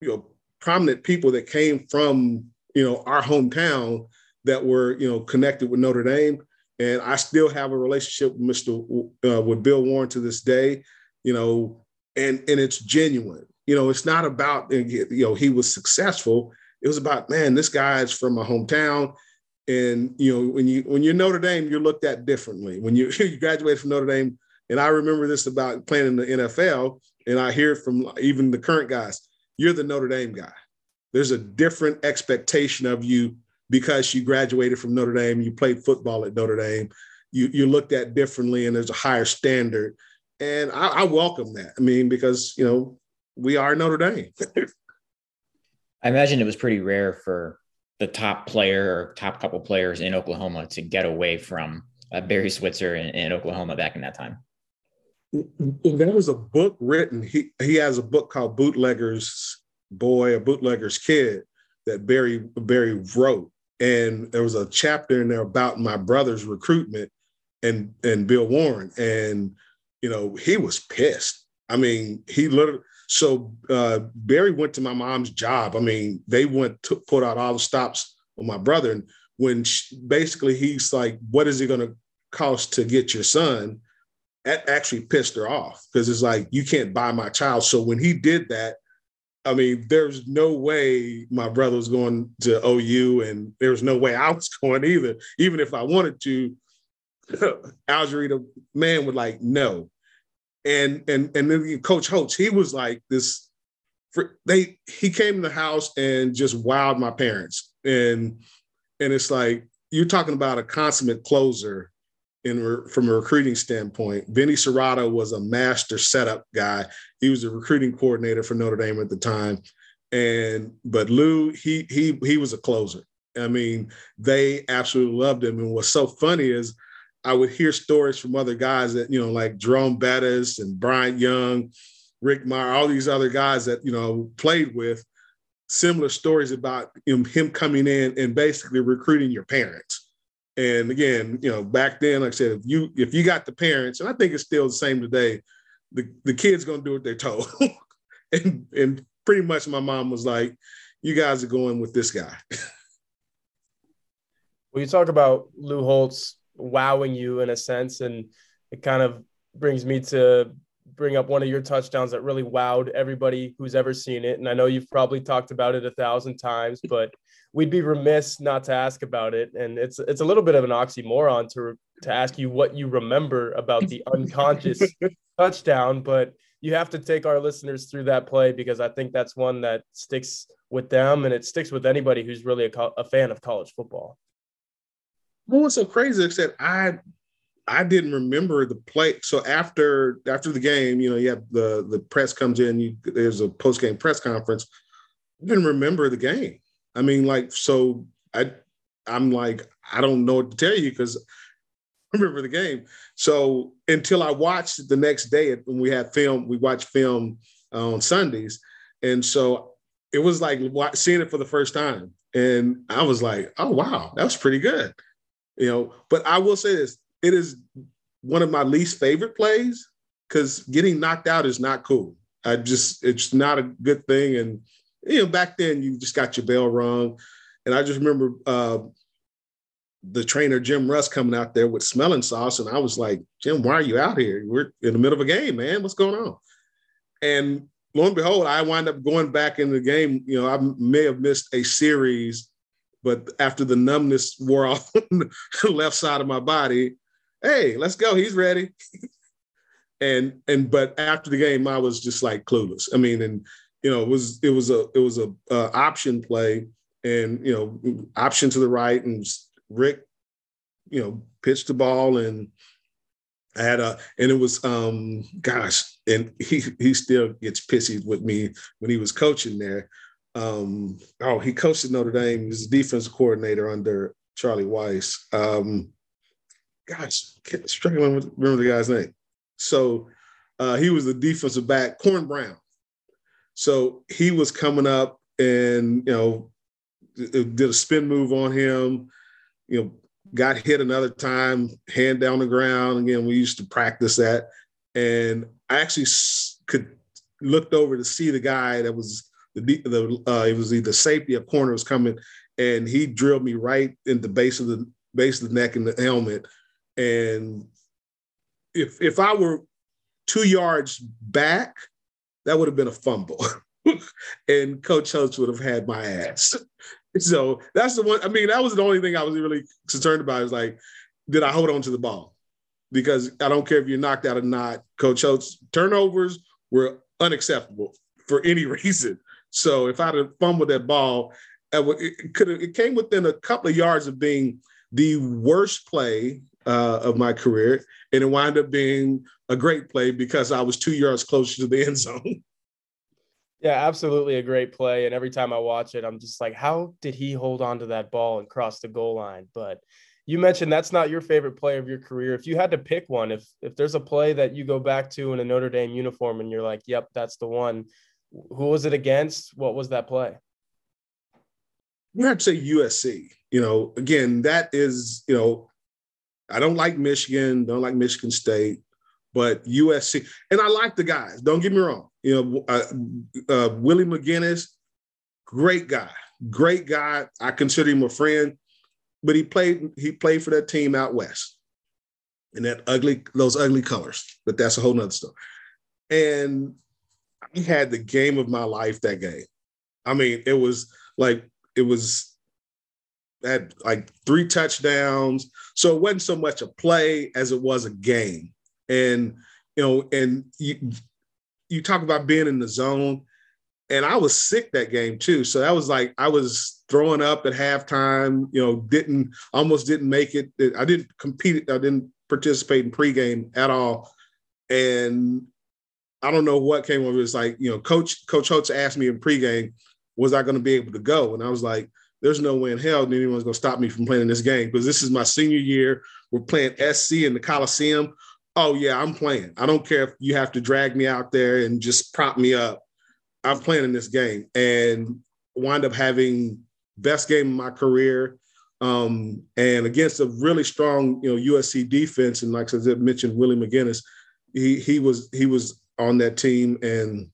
you know prominent people that came from you know our hometown that were you know connected with Notre Dame and I still have a relationship with Mr. Uh, with Bill Warren to this day, you know, and and it's genuine. You know, it's not about you know he was successful. It was about man, this guy is from my hometown, and you know when you when you're Notre Dame, you're looked at differently. When you you graduate from Notre Dame, and I remember this about playing in the NFL, and I hear from even the current guys, you're the Notre Dame guy. There's a different expectation of you because you graduated from Notre Dame, you played football at Notre Dame, you you looked at differently, and there's a higher standard. And I, I welcome that. I mean, because you know we are Notre Dame. I imagine it was pretty rare for the top player or top couple players in Oklahoma to get away from uh, Barry Switzer in, in Oklahoma back in that time. There was a book written. He he has a book called Bootlegger's Boy, a Bootlegger's Kid that Barry Barry wrote, and there was a chapter in there about my brother's recruitment and and Bill Warren, and you know he was pissed. I mean, he literally. So uh, Barry went to my mom's job. I mean, they went to put out all the stops on my brother, and when she, basically he's like, "What is it going to cost to get your son, that actually pissed her off because it's like, you can't buy my child. So when he did that, I mean, there's no way my brother was going to OU, and there was no way I was going either. Even if I wanted to, Algerita man would like no, and and and then Coach Holtz, he was like this. They he came to the house and just wowed my parents, and and it's like you're talking about a consummate closer in from a recruiting standpoint. Vinny Cerrato was a master setup guy. He was a recruiting coordinator for Notre Dame at the time, and but Lou he he he was a closer. I mean, they absolutely loved him. And what's so funny is I would hear stories from other guys that you know, like Jerome Bettis and Bryant Young, Rick Mirer, all these other guys that you know played with. Similar stories about him, him coming in and basically recruiting your parents and again, you know, back then, like I said, if you if you got the parents, and I think it's still the same today, the, the kid's gonna do what they're told. and and pretty much my mom was like, you guys are going with this guy. well, you talk about Lou Holtz wowing you in a sense, and it kind of brings me to bring up one of your touchdowns that really wowed everybody who's ever seen it. And I know you've probably talked about it a thousand times, but we'd be remiss not to ask about it. And it's it's a little bit of an oxymoron to to ask you what you remember about the unconscious touchdown, but you have to take our listeners through that play because I think that's one that sticks with them and it sticks with anybody who's really a, a fan of college football. Well, what's so crazy is that I I didn't remember the play. So after after the game, you know, you have the the press comes in. You, there's a post game press conference. I didn't remember the game. I mean, like, so I, I'm like, I don't know what to tell you because I remember the game. So until I watched the next day when we had film, we watched film uh, on Sundays, and so it was like seeing it for the first time, and I was like, oh wow, that was pretty good, you know. But I will say this: it is one of my least favorite plays because getting knocked out is not cool. I just it's not a good thing, and you know, back then you just got your bell rung. And I just remember uh, the trainer Jim Russ coming out there with smelling sauce, and I was like, Jim, why are you out here? We're in the middle of a game, man. What's going on? And lo and behold, I wind up going back in the game. You know, I may have missed a series, but after the numbness wore off the left side of my body, hey, let's go. He's ready. and and but after the game, I was just like clueless. I mean, and you know, it was it was a it was a uh, option play, and you know, option to the right, and Rick, you know, pitched the ball, and I had a, and it was, um, gosh, and he he still gets pissy with me when he was coaching there. Um, oh, he coached at Notre Dame. He was defense coordinator under Charlie Weis. Um, gosh, struggling with remember the guy's name. So uh, he was the defensive back, Corwin Brown. So he was coming up and, you know, did a spin move on him, you know, got hit another time, hand down the ground. Again, we used to practice that. And I actually could looked over to see the guy that was the, the uh, it was either safety or corner was coming, and he drilled me right in the base of the base of the neck and the helmet. And if if I were two yards back, that would have been a fumble. and Coach Holtz would have had my ass. So that's the one. I mean, that was the only thing I was really concerned about. Is like, did I hold on to the ball? Because I don't care if you're knocked out or not. Coach Holtz turnovers were unacceptable for any reason. So if I'd have fumbled that ball, it could it came within a couple of yards of being the worst play uh, of my career, and it wound up being a great play because I was two yards closer to the end zone. Yeah, absolutely a great play. And every time I watch it, I'm just like, how did he hold on to that ball and cross the goal line? But you mentioned that's not your favorite play of your career. If you had to pick one, if if there's a play that you go back to in a Notre Dame uniform and you're like, yep, that's the one. Who was it against? What was that play? You have to say USC. You know, again, that is, you know, I don't like Michigan, don't like Michigan State, but USC, and I like the guys. Don't get me wrong. You know, uh, uh, Willie McGinest, great guy, great guy. I consider him a friend, but he played he played for that team out west, and that ugly, those ugly colors. But that's a whole nother story. And I had the game of my life that game. I mean, it was like it was had like three touchdowns. So it wasn't so much a play as it was a game. And you know, and you you talk about being in the zone. And I was sick that game too. So that was like I was throwing up at halftime, you know, didn't almost didn't make it. I didn't compete, I didn't participate in pregame at all. And I don't know what came over. It's like, you know, Coach Coach Holtz asked me in pregame, was I going to be able to go? And I was like, there's no way in hell anyone's going to stop me from playing this game because this is my senior year. We're playing SC in the Coliseum. Oh yeah, I'm playing. I don't care if you have to drag me out there and just prop me up. I'm playing in this game and wind up having best game of my career. Um, and against a really strong, you know, USC defense, and like I said mentioned, Willie McGinest, he he was he was on that team, and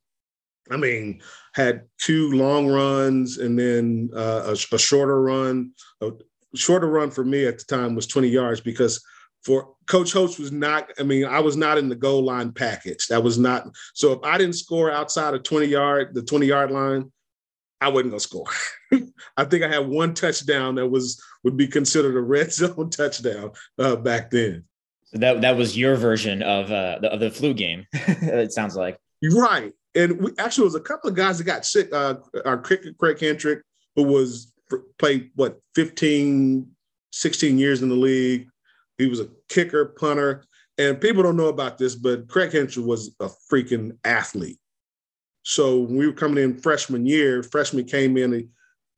I mean, had two long runs and then uh, a, a, shorter run. A shorter run for me at the time was 20 yards because for Coach Holtz was not. I mean, I was not in the goal line package. That was not. So if I didn't score outside of 20 yard, the 20 yard line, I wasn't gonna score. I think I had one touchdown that was would be considered a red zone touchdown uh, back then. That that was your version of uh, the, of the flu game. it sounds like right. And we actually was a couple of guys that got sick. Uh, our Craig, Craig Hentrich, who was played what 15, 16 years in the league. He was a kicker, punter, and people don't know about this, but Craig Hentrich was a freaking athlete. So when we were coming in freshman year, freshman came in,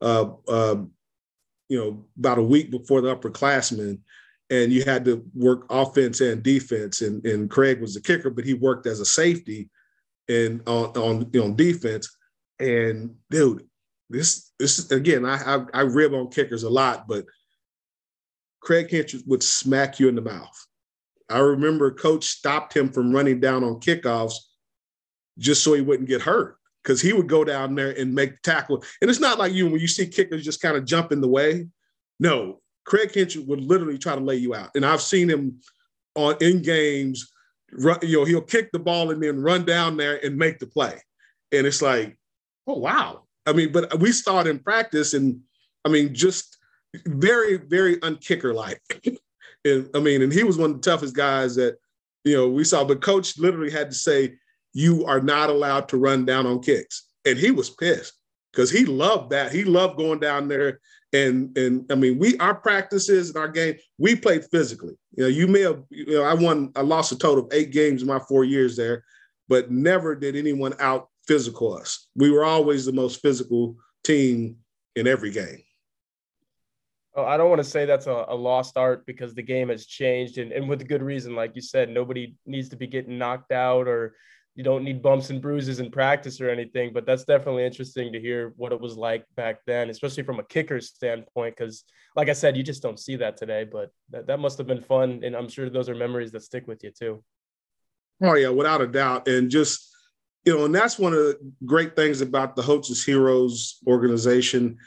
uh, uh, you know, about a week before the upperclassmen, and you had to work offense and defense. And, and Craig was the kicker, but he worked as a safety and on on know defense. And dude, this this again, I, I I rib on kickers a lot, but Craig Hentrich would smack you in the mouth. I remember coach stopped him from running down on kickoffs just so he wouldn't get hurt because he would go down there and make the tackle. And it's not like you when you see kickers just kind of jump in the way. No, Craig Hentrich would literally try to lay you out. And I've seen him on in games run, you know, he'll kick the ball and then run down there and make the play. And it's like, oh wow. I mean, but we started in practice and I mean, just very, very unkicker like. and I mean, and he was one of the toughest guys that, you know, we saw, but coach literally had to say, you are not allowed to run down on kicks. And he was pissed because he loved that. He loved going down there and and I mean, we our practices and our game, we played physically. You know, you may have, you know, I won, I lost a total of eight games in my four years there, but never did anyone out physical us. We were always the most physical team in every game. Oh, I don't want to say that's a, a, lost art because the game has changed and, and with good reason. Like you said, nobody needs to be getting knocked out or you don't need bumps and bruises in practice or anything, but that's definitely interesting to hear what it was like back then, especially from a kicker's standpoint. Because, like I said, you just don't see that today. But that, that must have been fun, and I'm sure those are memories that stick with you too. Oh yeah, without a doubt, and just you know, and that's one of the great things about the Holtz's Heroes organization.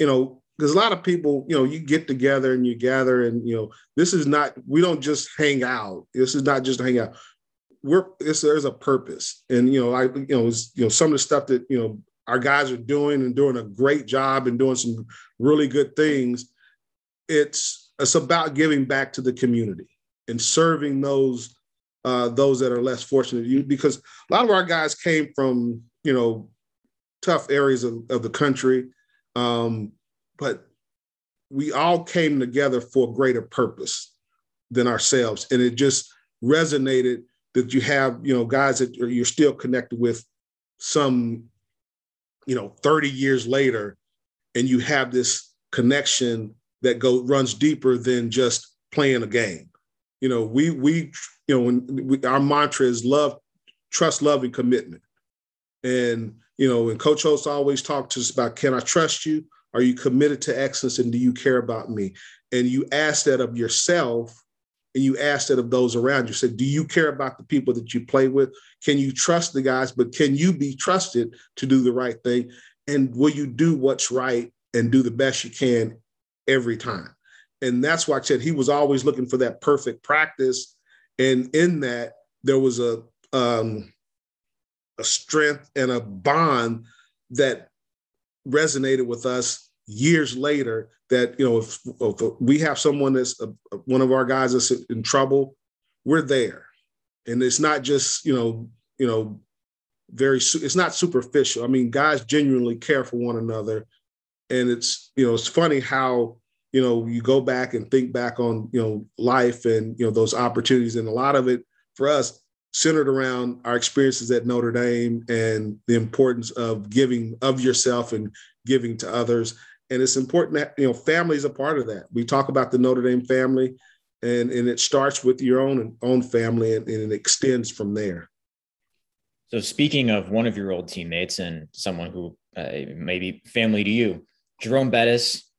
You know, because a lot of people, you know, you get together and you gather, and you know, this is not we don't just hang out. This is not just hang out we're there's a purpose, and you know, I you know, you know, some of the stuff that you know our guys are doing and doing a great job and doing some really good things. It's it's about giving back to the community and serving those uh, those that are less fortunate. You because a lot of our guys came from you know tough areas of, of the country, um, but we all came together for a greater purpose than ourselves, and it just resonated that you have, you know, guys that you're still connected with some, you know, 30 years later, and you have this connection that go runs deeper than just playing a game. You know, we we you know when we, our mantra is love, trust, love, and commitment. And you know, and Coach Holtz always talked to us about, can I trust you? Are you committed to excellence, and do you care about me? And you ask that of yourself and you ask that of those around you. Said, do you care about the people that you play with? Can you trust the guys? But can you be trusted to do the right thing? And will you do what's right and do the best you can every time? And that's why I said he was always looking for that perfect practice. And in that, there was a um, a strength and a bond that resonated with us years later. That you know, if, if we have someone that's a, one of our guys that's in trouble, we're there, and it's not just you know you know very it's not superficial. I mean, guys genuinely care for one another, and it's you know it's funny how you know you go back and think back on you know life and you know those opportunities, and a lot of it for us centered around our experiences at Notre Dame and the importance of giving of yourself and giving to others. And it's important that you know family is a part of that. We talk about the Notre Dame family, and and it starts with your own own family, and, and it extends from there. So, speaking of one of your old teammates and someone who uh, maybe family to you, Jerome Bettis,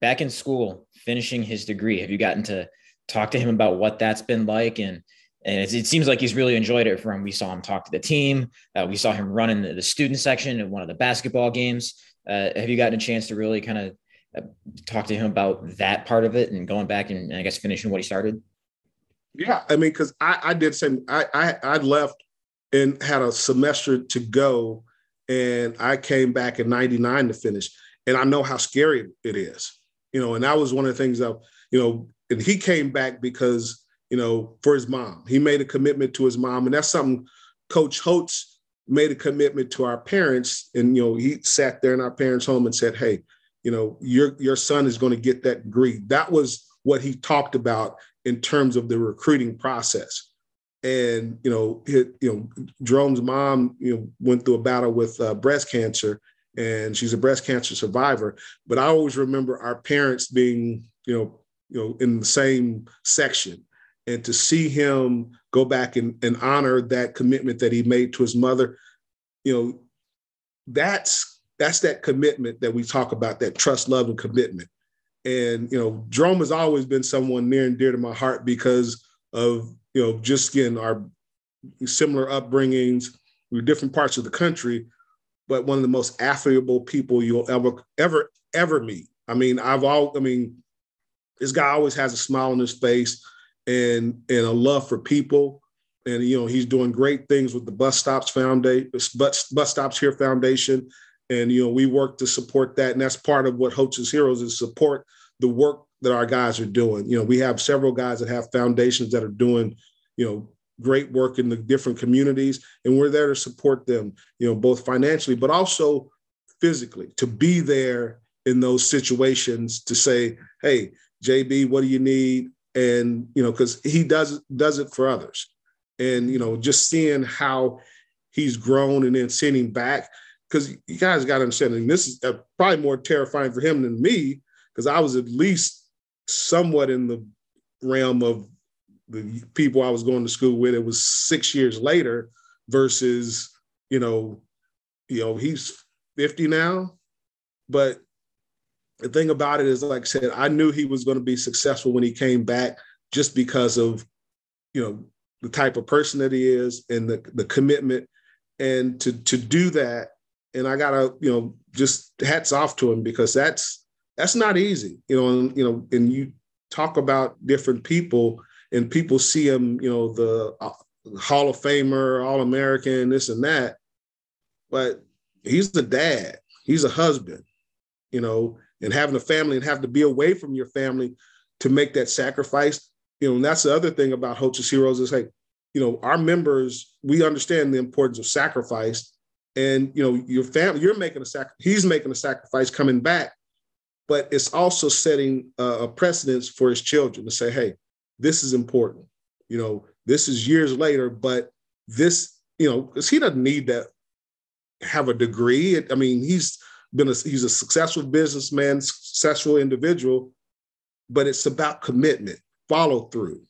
back in school, finishing his degree. Have you gotten to talk to him about what that's been like? And and it seems like he's really enjoyed it. From we saw him talk to the team, uh, we saw him run in the, the, student section at one of the basketball games. Uh, have you gotten a chance to really kind of uh, talk to him about that part of it and going back and, and I guess finishing what he started? Yeah, I mean, because I, I did same. I, I I left and had a semester to go. And I came back in 99 to finish. And I know how scary it is, you know, and that was one of the things that, you know, and he came back because, you know, for his mom. He made a commitment to his mom. And that's something Coach Holtz made a commitment to our parents. And, you know, he sat there in our parents' home and said, Hey, you know, your your son is going to get that degree. That was what he talked about in terms of the recruiting process and you know, hit, you know, Jerome's mom, you know, went through a battle with uh, breast cancer, and she's a breast cancer survivor. But I always remember our parents being, you know, you know, in the same section, and to see him go back and, and honor that commitment that he made to his mother, you know, that's that's that commitment that we talk about, that trust, love, and commitment. And you know, Jerome has always been someone near and dear to my heart because of you know, just again, our similar upbringings, we're different parts of the country, but one of the most affable people you'll ever, ever, ever meet. I mean, I've all, I mean, this guy always has a smile on his face and and a love for people. And you know, he's doing great things with the Bus Stops Foundation, Bus, Bus Stops Here Foundation. And you know, we work to support that. And that's part of what Holtz's Heroes is support the work that our guys are doing. You know, we have several guys that have foundations that are doing, you know, great work in the different communities, and we're there to support them, you know, both financially, but also physically, to be there in those situations to say, hey, JB, what do you need? And, you know, because he does does it for others. And, you know, just seeing how he's grown and then sending back, because you guys got to understand, and this is uh, probably more terrifying for him than me, because I was at least somewhat in the realm of the people I was going to school with. It was six years later versus, you know, you know, he's 50 now. But the thing about it is, like I said, I knew he was going to be successful when he came back just because of, you know, the type of person that he is and the, the commitment. And to to do that, and I gotta, you know, just hats off to him because that's that's not easy, you know. And, you know, and you talk about different people, and people see him, you know, the uh, Hall of Famer, All American, this and that, but he's the dad, he's a husband, you know, and having a family and have to be away from your family to make that sacrifice. You know, and that's the other thing about Holtz's Heroes is like, you know, our members, we understand the importance of sacrifice. And you know, your family, you're making a sac, he's making a sacrifice coming back but it's also setting a precedence for his children to say, hey, this is important. You know, this is years later, but this, you know, because he doesn't need to have a degree. I mean, he's been a he's a successful businessman, successful individual, but it's about commitment, follow through.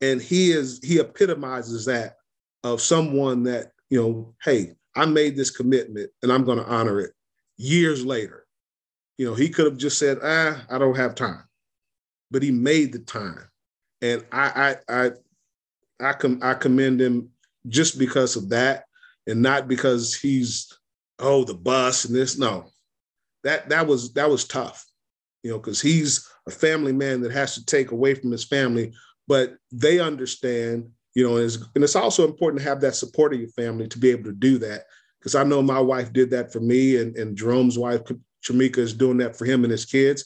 And he is he epitomizes that of someone that, you know, hey, I made this commitment and I'm going to honor it years later. You know, he could have just said, "Ah, I don't have time," but he made the time, and I, I, I, I, com- I commend him just because of that, and not because he's oh the bus and this. No, that that was that was tough. you know, because he's a family man that has to take away from his family, but they understand, you know, and it's, and it's also important to have that support of your family to be able to do that. Because I know my wife did that for me, and, and Jerome's wife, Trameka, is doing that for him and his kids.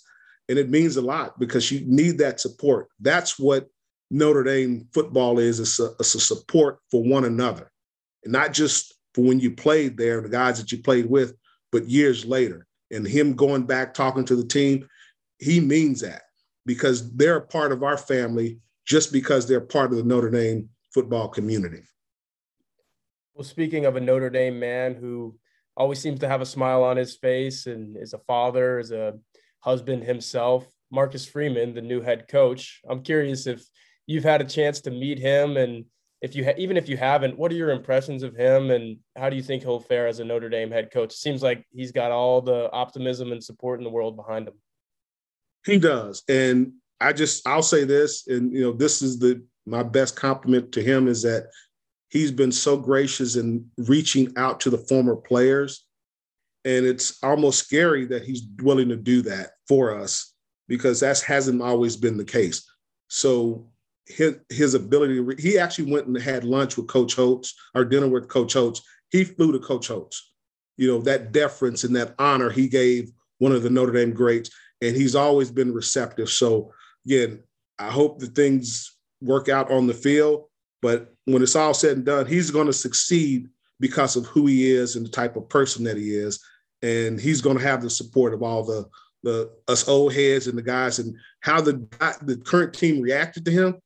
And it means a lot because you need that support. That's what Notre Dame football is. It's a, it's a support for one another, and not just for when you played there, the guys that you played with, but years later. And him going back talking to the team, he means that because they're a part of our family just because they're part of the Notre Dame football community. Well, speaking of a Notre Dame man who always seems to have a smile on his face and is a father, is a husband himself, Marcus Freeman, the new head coach. I'm curious if you've had a chance to meet him and if you ha- even if you haven't, what are your impressions of him and how do you think he'll fare as a Notre Dame head coach? It seems like he's got all the optimism and support in the world behind him. He does, and I just I'll say this, and you know this is the my best compliment to him is that he's been so gracious in reaching out to the former players, and it's almost scary that he's willing to do that for us because that hasn't always been the case. So his his ability to re- he actually went and had lunch with Coach Holtz or dinner with Coach Holtz. He flew to Coach Holtz. You know that deference and that honor he gave one of the Notre Dame greats, and he's always been receptive. So again, I hope that things work out on the field. But when it's all said and done, he's going to succeed because of who he is and the type of person that he is, and he's going to have the support of all the the us old heads and the guys and how the the current team reacted to him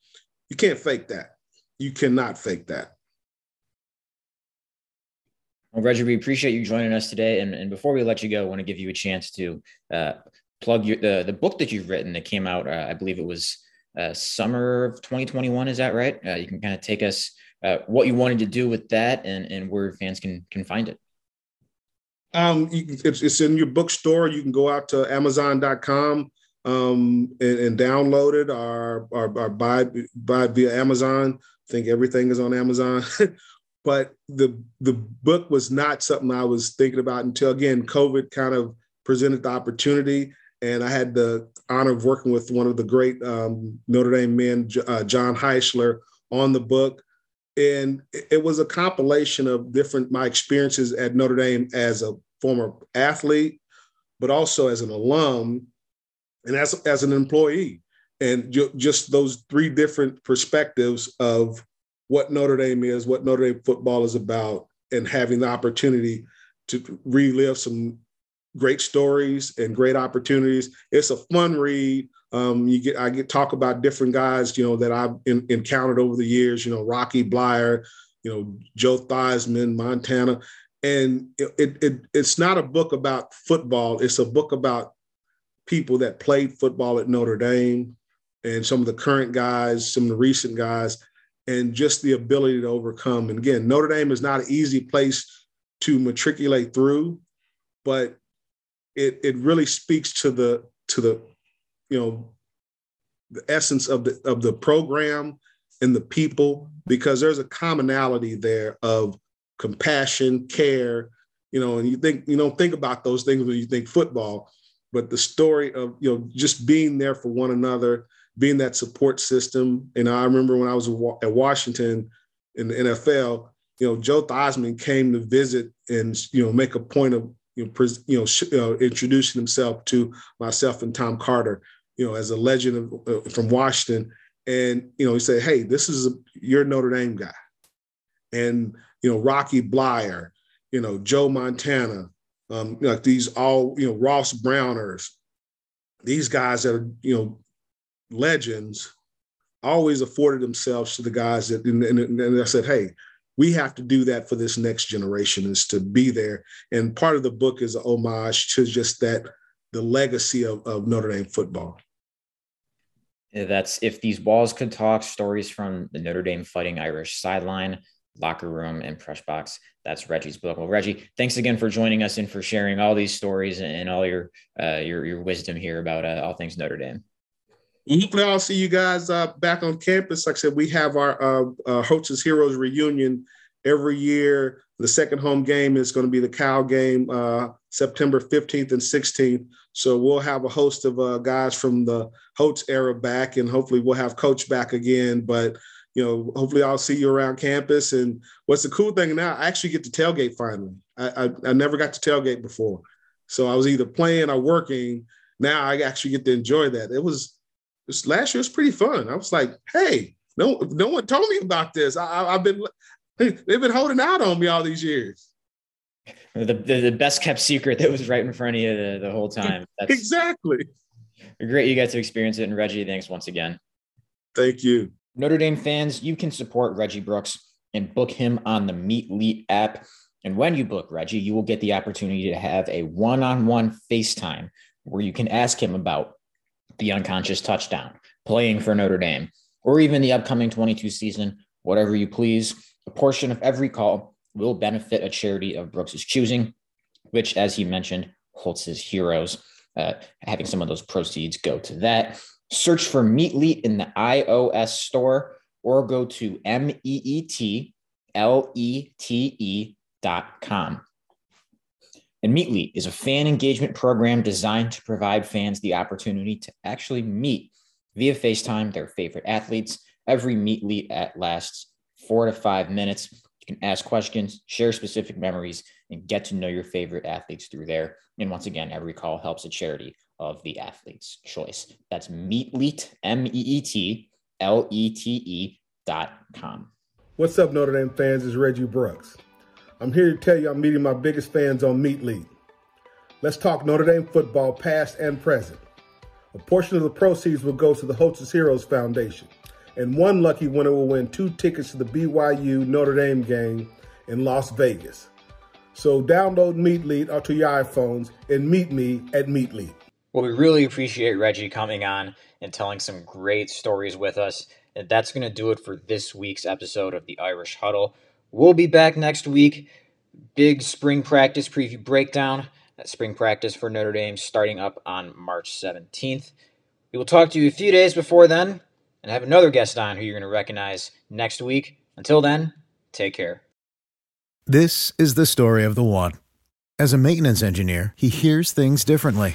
you can't fake that. You cannot fake that. Well, Reggie, we appreciate you joining us today. And, and before we let you go, I want to give you a chance to uh, plug your, the, the book that you've written that came out, uh, I believe it was uh, summer of 2021. Is that right? Uh, you can kind of take us uh, what you wanted to do with that and, and where fans can, can find it. Um, it's, it's in your bookstore. You can go out to amazon.com um, and, and, download it or, or, or buy, buy via Amazon. I think everything is on Amazon. but the the book was not something I was thinking about until again COVID kind of presented the opportunity, and I had the honor of working with one of the great um, Notre Dame men, uh, John Heisler, on the book, and it was a compilation of different my experiences at Notre Dame as a former athlete, but also as an alum and as, as an employee. And ju- just those three different perspectives of what Notre Dame is, what Notre Dame football is about, and having the opportunity to relive some great stories and great opportunities. It's a fun read. Um, you get I get talk about different guys, you know, that I've in, encountered over the years. You know, Rocky Bleier, you know, Joe Theismann, Montana, and it, it, it it's not a book about football. It's a book about people that played football at Notre Dame and some of the current guys, some of the recent guys, and just the ability to overcome. And again, Notre Dame is not an easy place to matriculate through, but it it really speaks to the to the you know the essence of the of the program and the people because there's a commonality there of compassion, care, you know, and you think you don't think about those things when you think football, but the story of you know just being there for one another being that support system and i remember when i was at washington in the nfl you know joe theismann came to visit and you know make a point of you know, you know, sh- uh, introducing himself to myself and tom carter you know as a legend of, uh, from washington and you know he said hey this is a, your notre dame guy and you know rocky Bleier, you know joe montana um, like these all you know Ross Browners, these guys that are you know legends, always afforded themselves to the guys that and, and, and I said, hey, we have to do that for this next generation is to be there. And part of the book is an homage to just that the legacy of, of Notre Dame football. That's if these walls could talk stories from the Notre Dame Fighting Irish sideline locker room and press box. That's Reggie's book. Well, Reggie, thanks again for joining us and for sharing all these stories and all your uh, your your wisdom here about uh, all things Notre Dame. Hopefully, I'll see you guys uh, back on campus. Like I said, we have our uh, uh, Heroes reunion every year. The second home game is going to be the Cal game, uh, September 15th and 16th. So we'll have a host of uh, guys from the Holtz era back, and hopefully we'll have Coach back again. But you know, hopefully I'll see you around campus. And what's the cool thing now? I actually get to tailgate finally. I, I, I never got to tailgate before, so I was either playing or working. Now I actually get to enjoy that. It was this last year was pretty fun. I was like, hey, no, no one told me about this. I, have been they've been holding out on me all these years. The, the, the best kept secret that was right in front of you the, the whole time. That's exactly. Great you got to experience it. And Reggie, thanks once again. Thank you. Notre Dame fans, you can support Reggie Brooks and book him on the Meet Leet app. And when you book Reggie, you will get the opportunity to have a one on one FaceTime where you can ask him about the unconscious touchdown, playing for Notre Dame, or even the upcoming 22 season, whatever you please. A portion of every call will benefit a charity of Brooks's choosing, which, as he mentioned, Holtz's Heroes. Uh, having some of those proceeds go to that. Search for Meetlete in the iOS store or go to M E E T L E T E dot com. And Meetlete is a fan engagement program designed to provide fans the opportunity to actually meet via FaceTime their favorite athletes. Every Meetlete at lasts four to five minutes. You can ask questions, share specific memories, and get to know your favorite athletes through there. And once again, every call helps a charity of the athlete's choice. That's Meetlete, M E E T L E T E dot com. What's up, Notre Dame fans? It's Reggie Brooks. I'm here to tell you I'm meeting my biggest fans on Meetlete. Let's talk Notre Dame football, past and present. A portion of the proceeds will go to the Holtz's Heroes Foundation, and one lucky winner will win two tickets to the BYU Notre Dame game in Las Vegas. So download Meetlete onto your iPhones and meet me at Meetlete. Well, we really appreciate Reggie coming on and telling some great stories with us. And that's going to do it for this week's episode of the Irish Huddle. We'll be back next week. Big spring practice preview breakdown. That spring practice for Notre Dame starting up on March 17th. We will talk to you a few days before then and have another guest on who you're going to recognize next week. Until then, take care. This is the story of the one. As a maintenance engineer, he hears things differently